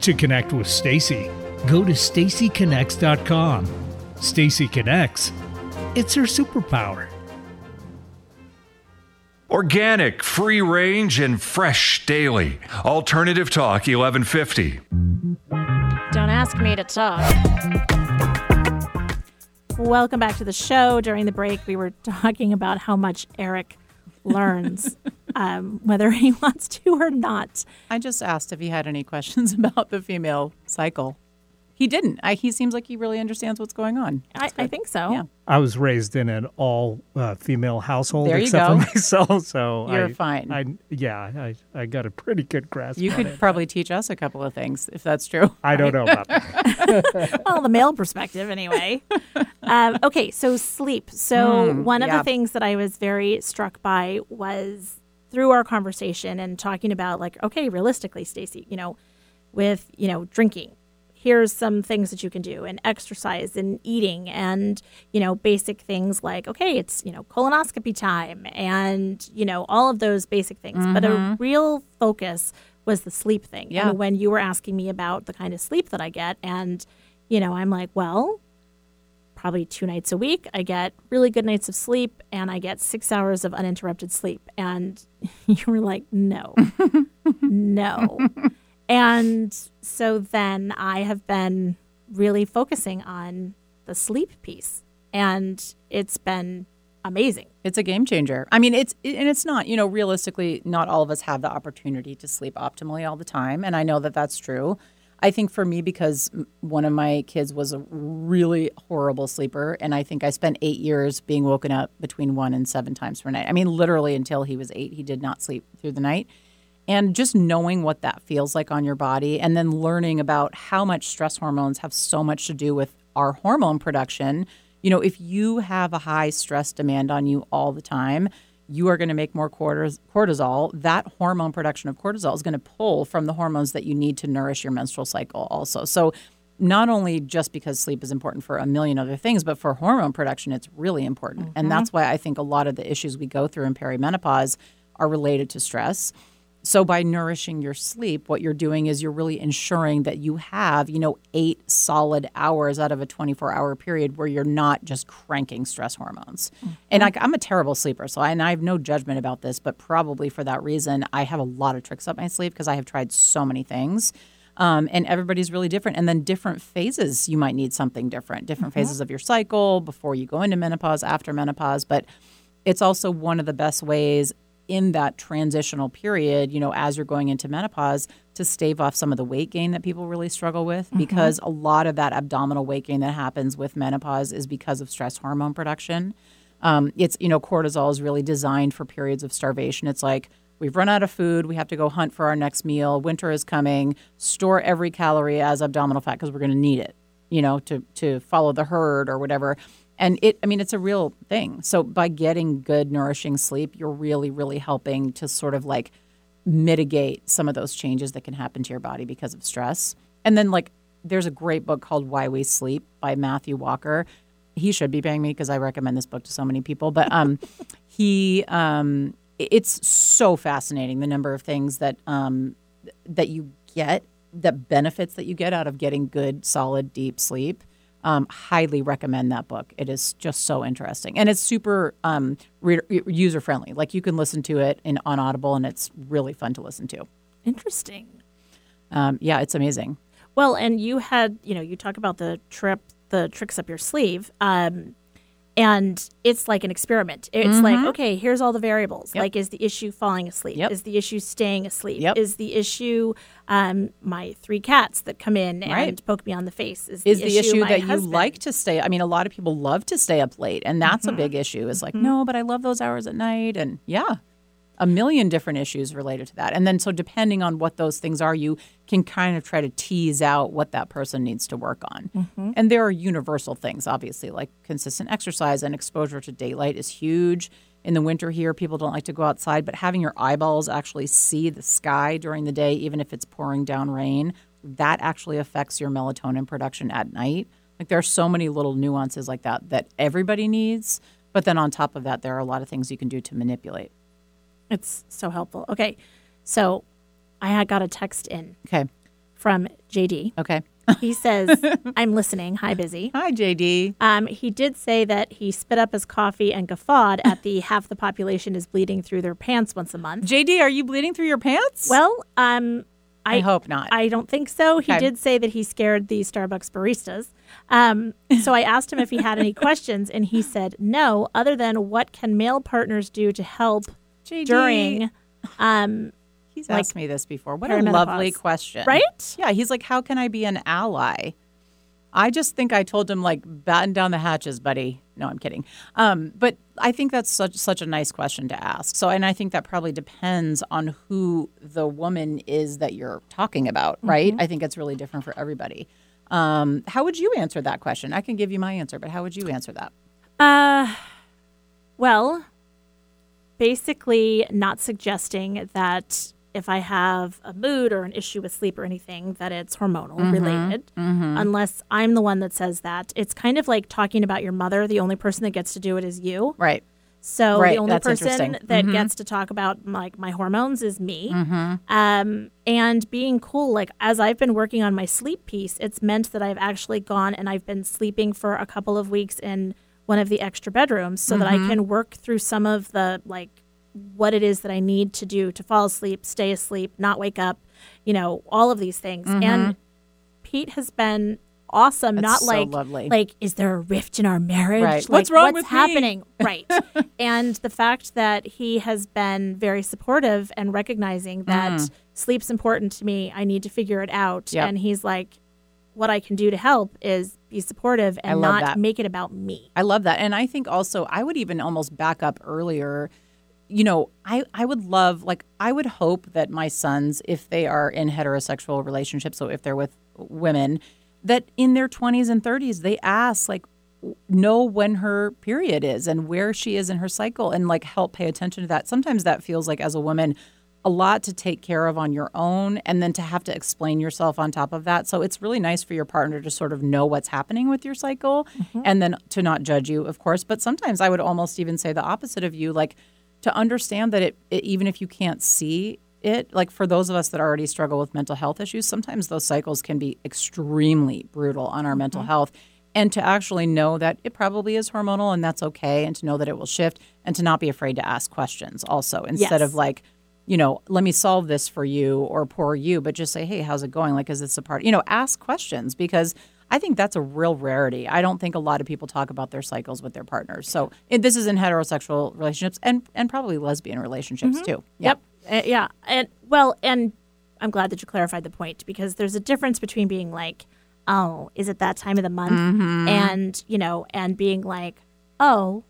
To connect with Stacy, go to stacyconnects.com. Stacy Connects. It's her superpower. Organic, free range, and fresh daily. Alternative Talk 1150. Don't ask me to talk. Welcome back to the show. During the break, we were talking about how much Eric learns, um, whether he wants to or not. I just asked if he had any questions about the female cycle. He didn't. I, he seems like he really understands what's going on. I, I think so. Yeah. I was raised in an all uh, female household There except go. for myself, so You're I, fine. I yeah, I, I got a pretty good grasp. You on could it. probably teach us a couple of things if that's true. I don't know about that. well, the male perspective, anyway. um, okay, so sleep. So one of yeah. the things that I was very struck by was through our conversation and talking about, like, okay, realistically, Stacy, you know, with you know drinking, here's some things that you can do, and exercise, and eating, and you know, basic things like, okay, it's you know colonoscopy time, and you know all of those basic things. But a mm-hmm. real focus was the sleep thing. Yeah. And when you were asking me about the kind of sleep that I get, and you know, I'm like, well, probably two nights a week. I get really good nights of sleep and I get six hours of uninterrupted sleep. And you were like, no, no. And so then I have been really focusing on the sleep piece. And it's been amazing. It's a game changer. I mean, it's and it's not. You know, realistically, not all of us have the opportunity to sleep optimally all the time, and I know that that's true. I think for me, because one of my kids was a really horrible sleeper, and I think I spent eight years being woken up between one and seven times per night. I mean, literally until he was eight, he did not sleep through the night. And just knowing what that feels like on your body, and then learning about how much stress hormones have so much to do with our hormone production. You know, if you have a high stress demand on you all the time, you are going to make more cortisol. That hormone production of cortisol is going to pull from the hormones that you need to nourish your menstrual cycle, also. So, not only just because sleep is important for a million other things, but for hormone production, it's really important. And mm-hmm. that's why I think a lot of the issues we go through in perimenopause are related to stress. So by nourishing your sleep, what you're doing is you're really ensuring that you have, you know, eight solid hours out of a 24 hour period where you're not just cranking stress hormones. And I, I'm a terrible sleeper, so I, and I have no judgment about this, but probably for that reason, I have a lot of tricks up my sleeve because I have tried so many things. Um, and everybody's really different. And then different phases, you might need something different, different phases of your cycle before you go into menopause, after menopause. But it's also one of the best ways in that transitional period, you know, as you're going into menopause, to stave off some of the weight gain that people really struggle with because a lot of that abdominal weight gain that happens with menopause is because of stress hormone production. Um, it's, you know, cortisol is really designed for periods of starvation. It's like, We've run out of food. We have to go hunt for our next meal. Winter is coming. Store every calorie as abdominal fat because we're going to need it, you know, to to follow the herd or whatever. And it, I mean, it's a real thing. So by getting good, nourishing sleep, you're really, really helping to sort of like mitigate some of those changes that can happen to your body because of stress. And then, like, there's a great book called Why We Sleep by Matthew Walker. He should be paying me because I recommend this book to so many people. But um, he, um, it's so fascinating the number of things that um, that you get, the benefits that you get out of getting good, solid, deep sleep. Um, highly recommend that book. It is just so interesting, and it's super um, re- user friendly. Like you can listen to it in on Audible, and it's really fun to listen to. Interesting. Um, yeah, it's amazing. Well, and you had, you know, you talk about the trip, the tricks up your sleeve. Um, and it's like an experiment. It's like, okay, here's all the variables. Mm-hmm. Yep. Like, is the issue falling asleep? Yep. Is the issue staying asleep? Yep. Is the issue um, my three cats that come in and Right. poke me on the face? Is, is the issue my that you like to stay i mean a lot of people love to stay up late and that's a big issue is like no but i love those hours at night and yeah a million different issues related to that. And then so depending on what those things are you can kind of try to tease out what that person needs to work on. Mm-hmm. And there are universal things obviously like consistent exercise and exposure to daylight is huge. In the winter here people don't like to go outside but having your eyeballs actually see the sky during the day even if it's pouring down rain that actually affects your melatonin production at night. Like there are so many little nuances like that that everybody needs but then on top of that there are a lot of things you can do to manipulate It's so helpful. Okay. So I got a text in okay from JD. okay He says, I'm listening. Hi, Bizzy. hi jd Um, he did say that he spit up his coffee and guffawed at the half the population is bleeding through their pants once a month. jd are you bleeding through your pants Well, um, I hope not. I don't think so. He Okay. did say that he scared the Starbucks baristas. Um, so I asked him if he had any questions, and he said no, other than what can male partners do to help JD, during, um, he's like, asked me this before what a lovely question right? yeah he's like how can i be an ally I just think I told him like batten down the hatches, buddy. No, I'm kidding. Um, but I think that's such such a nice question to ask. So, and I think that probably depends on who the woman is that you're talking about, right? I think it's really different for everybody. Um, how would you answer that question? I can give you my answer, but how would you answer that? Uh, well, basically, not suggesting that if I have a mood or an issue with sleep or anything, that it's hormonal related, unless I'm the one that says that. It's kind of like talking about your mother. The only person that gets to do it is you. Right. So Right, the only that's person that Mhm. gets to talk about like my hormones is me. Mm-hmm. Um, and being cool, like as I've been working on my sleep piece, it's meant that I've actually gone and I've been sleeping for a couple of weeks in one of the extra bedrooms so that I Mm-hmm. can work through some of the like what it is that I need to do to fall asleep, stay asleep, not wake up, you know, all of these things. And Pete has been awesome. Mm-hmm. not so like lovely. like is there a rift in our marriage? Right. Like, What's wrong what's with me? happening? Right. and the fact that he has been very supportive and recognizing that sleep's important to me, I need to figure it out. Mm. Yep. And he's like, what I can do to help is be supportive and not that. make it about me. I love that. And I think also, I would even almost back up earlier. You know, I, I would love, like, I would hope that my sons, if they are in heterosexual relationships, so if they're with women, that in their 20s and 30s, they ask, like, know when her period is and where she is in her cycle and, like, help pay attention to that. Sometimes that feels like, as a woman, a lot to take care of on your own and then to have to explain yourself on top of that. So it's really nice for your partner to sort of know what's happening with your cycle mm-hmm. and then to not judge you, of course. But sometimes I would almost even say the opposite of you, like to understand that it, it even if you can't see it, like for those of us that already struggle with mental health issues, sometimes those cycles can be extremely brutal on our mental mm-hmm. health. And to actually know that it probably is hormonal and that's okay, and to know that it will shift, and to not be afraid to ask questions also, instead of like, you know, let me solve this for you or poor you, but just say, hey, how's it going? Like, is this a part? You know, ask questions because I think that's a real rarity. I don't think a lot of people talk about their cycles with their partners. So and this is in heterosexual relationships and and probably lesbian relationships too. Yeah. Yep. Uh, yeah. And well, and I'm glad that you clarified the point because there's a difference between being like, oh, is it that time of the month? Mm-hmm. And, you know, and being like, oh,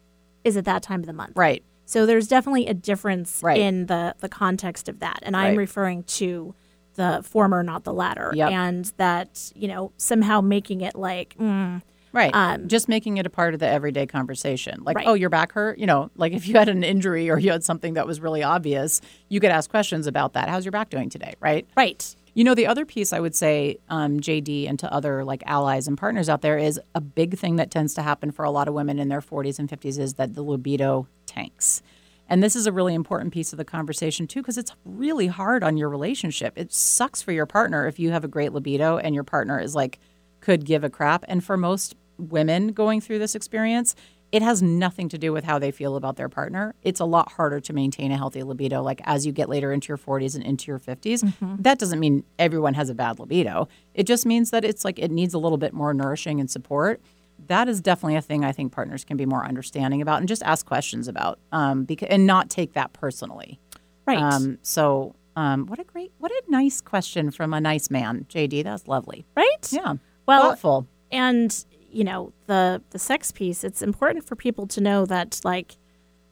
is it that time of the month? Right. So there's definitely a difference Right. in the the context of that, and I'm referring to the former, not the latter, Yep. and that you know somehow making it like mm, Right. Um, just making it a part of the everyday conversation. Like, Right. oh, your back hurt? You know, like if you had an injury or you had something that was really obvious, you could ask questions about that. How's your back doing today? Right. right. You know, the other piece I would say, um, JD, and to other like allies and partners out there is a big thing that tends to happen for a lot of women in their 40s and 50s is that the libido tanks. And this is a really important piece of the conversation too, because it's really hard on your relationship. It sucks for your partner if you have a great libido and your partner is like, could give a crap. And for most women going through this experience, it has nothing to do with how they feel about their partner. It's a lot harder to maintain a healthy libido, like as you get later into your 40s and into your 50s. That doesn't mean everyone has a bad libido. It just means that it's like it needs a little bit more nourishing and support. That is definitely a thing I think partners can be more understanding about and just ask questions about, um, because and not take that personally. Right. Um, so, um, what a great, what a nice question from a nice man, JD. That's lovely. right. Yeah. Well, thoughtful. and you know the the sex piece it's important for people to know that like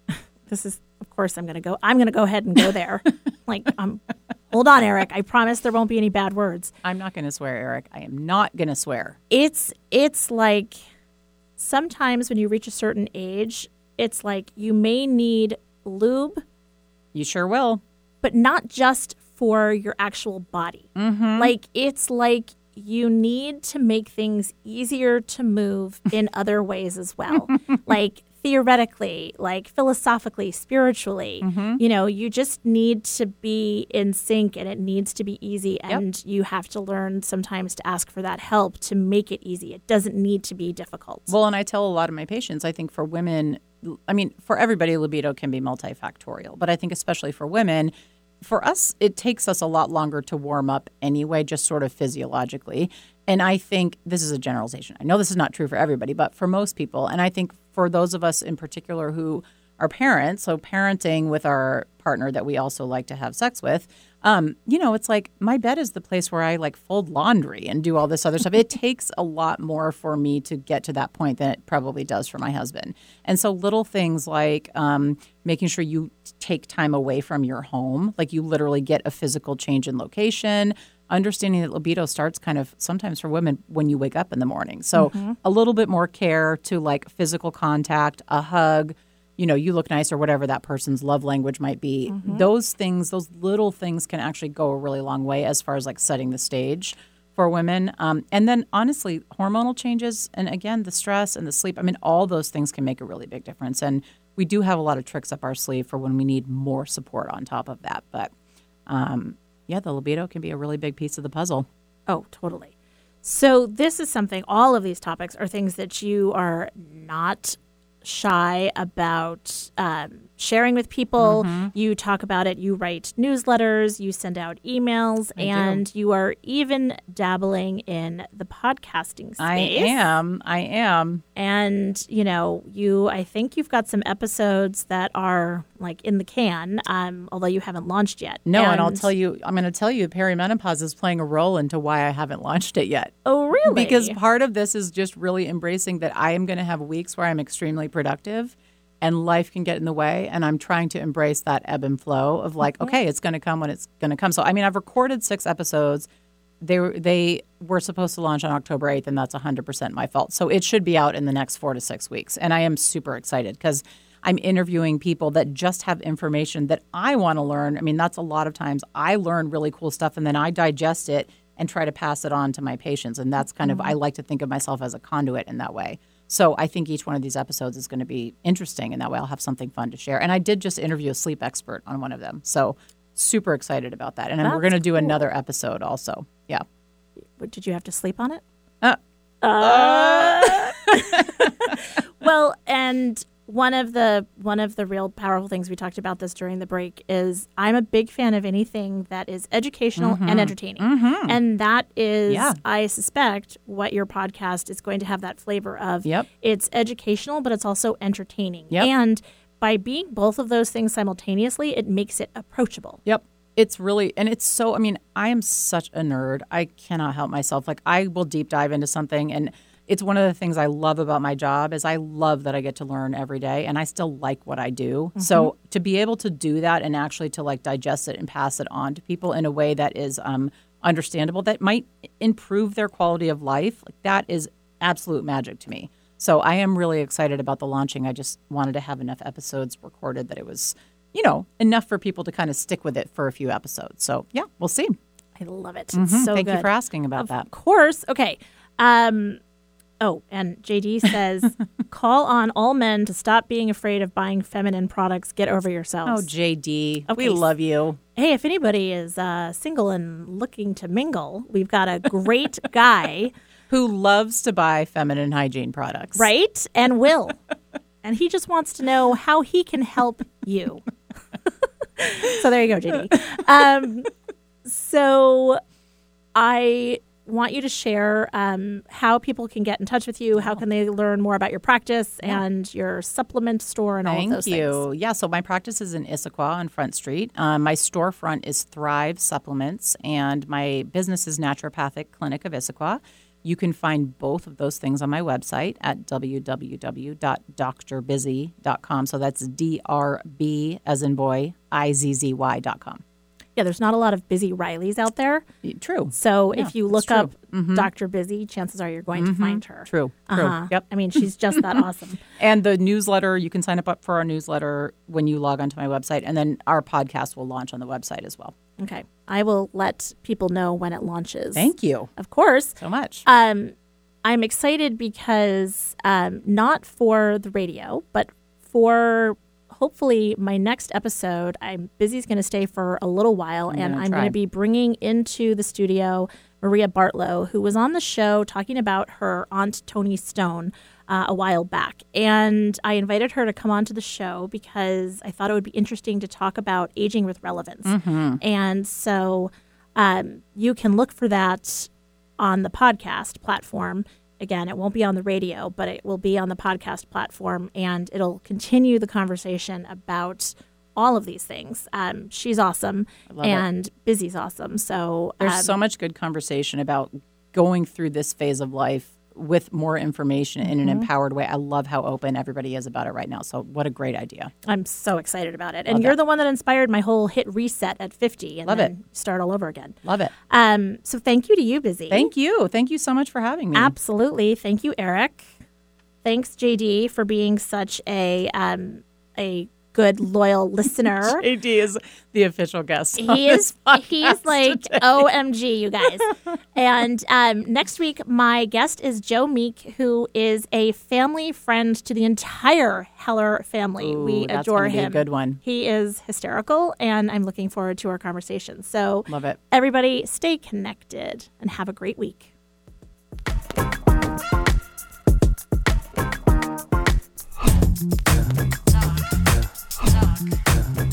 this is of course i'm gonna go i'm gonna go ahead and go there like um hold on eric i promise there won't be any bad words I'm not going to swear, Eric. I am not going to swear. it's it's like sometimes when you reach a certain age it's like you may need lube You sure will. but not just for your actual body. Mm-hmm. Like it's like you need to make things easier to move in other ways as well. like theoretically, like philosophically, spiritually. Mm-hmm. You know, you just need to be in sync and it needs to be easy and you have to learn sometimes to ask for that help to make it easy. It doesn't need to be difficult. Well, and I tell a lot of my patients, I think for women, I mean, for everybody, libido can be multifactorial, but I think especially for women, for us, it takes us a lot longer to warm up anyway, just sort of physiologically. And I think this is a generalization. I know this is not true for everybody, but for most people, and I think for those of us in particular who are parents, so parenting with our partner that we also like to have sex with, um, you know, it's like my bed is the place where I like fold laundry and do all this other stuff. It takes a lot more for me to get to that point than it probably does for my husband. And so little things like um, making sure you take time away from your home, like you literally get a physical change in location, understanding that libido starts kind of sometimes for women when you wake up in the morning. So a little bit more care to like physical contact, a hug, you know, you look nice or whatever that person's love language might be. Those things, those little things can actually go a really long way as far as like setting the stage for women. Um, and then honestly, hormonal changes and again, the stress and the sleep, I mean, all those things can make a really big difference. And we do have a lot of tricks up our sleeve for when we need more support on top of that. But um, yeah, the libido can be a really big piece of the puzzle. Oh, totally. So this is something. All of these topics are things that you are not shy about um, sharing with people. Mm-hmm. You talk about it. You write newsletters. You send out emails, I do. and you are even dabbling in the podcasting space. I am. I am. And you know, you. I think you've got some episodes that are like in the can, um, although you haven't launched yet. No, and, I'll tell you, I'm going to tell you, perimenopause is playing a role into why I haven't launched it yet. Oh, really? Because part of this is just really embracing that I am going to have weeks where I'm extremely productive and life can get in the way. And I'm trying to embrace that ebb and flow of like, mm-hmm. okay, it's going to come when it's going to come. So, I mean, I've recorded six episodes. They, were- they were supposed to launch on October 8th, and that's 100% my fault. So it should be out in the next four to six weeks. And I am super excited because I'm interviewing people that just have information that I want to learn. I mean, that's a lot of times I learn really cool stuff and then I digest it and try to pass it on to my patients. And that's kind of, I mm-hmm. like to think of myself as a conduit in that way. So I think each one of these episodes is going to be interesting, and that way I'll have something fun to share. And I did just interview a sleep expert on one of them, so super excited about that. And then we're going to do cool. another episode also. Yeah. Did you have to sleep on it? Uh, Well, and one of the one of the real powerful things we talked about this during the break is I'm a big fan of anything that is educational and mm-hmm. entertaining. Mm-hmm. And that is Yeah. I suspect what your podcast is going to have that flavor of. Yep. It's educational but it's also entertaining. Yep. And by being both of those things simultaneously, it makes it approachable. Yep. It's really, and it's so, I mean, I am such a nerd. I cannot help myself. Like, I will deep dive into something. And it's one of the things I love about my job is I love that I get to learn every day and I still like what I do. So to be able to do that and actually to like digest it and pass it on to people in a way that is um, understandable, that might improve their quality of life, like that is absolute magic to me. So I am really excited about the launching. I just wanted to have enough episodes recorded that it was, you know, enough for people to kind of stick with it for a few episodes. So yeah, we'll see. I love it. Mhm. So Thank you for asking about Of that. Of course. Okay. Um, oh, and JD says, call on all men to stop being afraid of buying feminine products. Get over yourselves. Oh. JD, Okay. we love you. hey, if anybody is uh, single and looking to mingle, we've got a great guy, Who loves to buy feminine hygiene products? right? And will. and he just wants to know how he can help you. so there you go, JD. Um, so I want you to share um, how people can get in touch with you. How can they learn more about your practice and your supplement store and all of Thank those you. things? Yeah, so my practice is in Issaquah on Front Street. Um, my storefront is Thrive Supplements, and my business is Naturopathic Clinic of Issaquah. You can find both of those things on my website at www.drbizzy.com. So that's D R B as in boy, I Z Z Y.com. Yeah, there's not a lot of Bizzy Rileys out there. True. So Yeah, if you look up Dr. Bizzy, chances are you're going to find her. True. True. Uh-huh. Yep. I mean, she's just that awesome. And the newsletter, you can sign up for our newsletter when you log onto my website, and then our podcast will launch on the website as well. Okay. I will let people know when it launches. Thank you Of course. so much. Um, I'm excited because um, not for the radio, but for hopefully my next episode. I'm Bizzy's going to stay for a little while, and gonna I'm going to be bringing into the studio Maria Bartlow, who was on the show talking about her aunt Tony Stone. Uh, a while back, and I invited her to come onto the show because I thought it would be interesting to talk about aging with relevance. And so um, you can look for that on the podcast platform. Again, it won't be on the radio, but it will be on the podcast platform, and it'll continue the conversation about all of these things. Um, she's awesome, it. and Bizzy's awesome. So There's um, so much good conversation about going through this phase of life with more information in an Mm-hmm. empowered way. I love how open everybody is about it right now. So what a great idea. I'm so excited about it. And Love you're it. the one that inspired my whole hit reset at 50 and Love it. start all over again. Love it. Um, so thank you to you, Bizzy. Thank you. Thank you so much for having me. Absolutely. Thank you, Eric. Thanks, JD, for being such a um, a good loyal listener. JD is the official guest. He is. He is like today. OMG, you guys. and um, next week, my guest is Joe Meek, who is a family friend to the entire Heller family. Ooh, we adore him. good one. He is hysterical, and I'm looking forward to our conversation. So love it. Everybody, stay connected and have a great week. Yeah.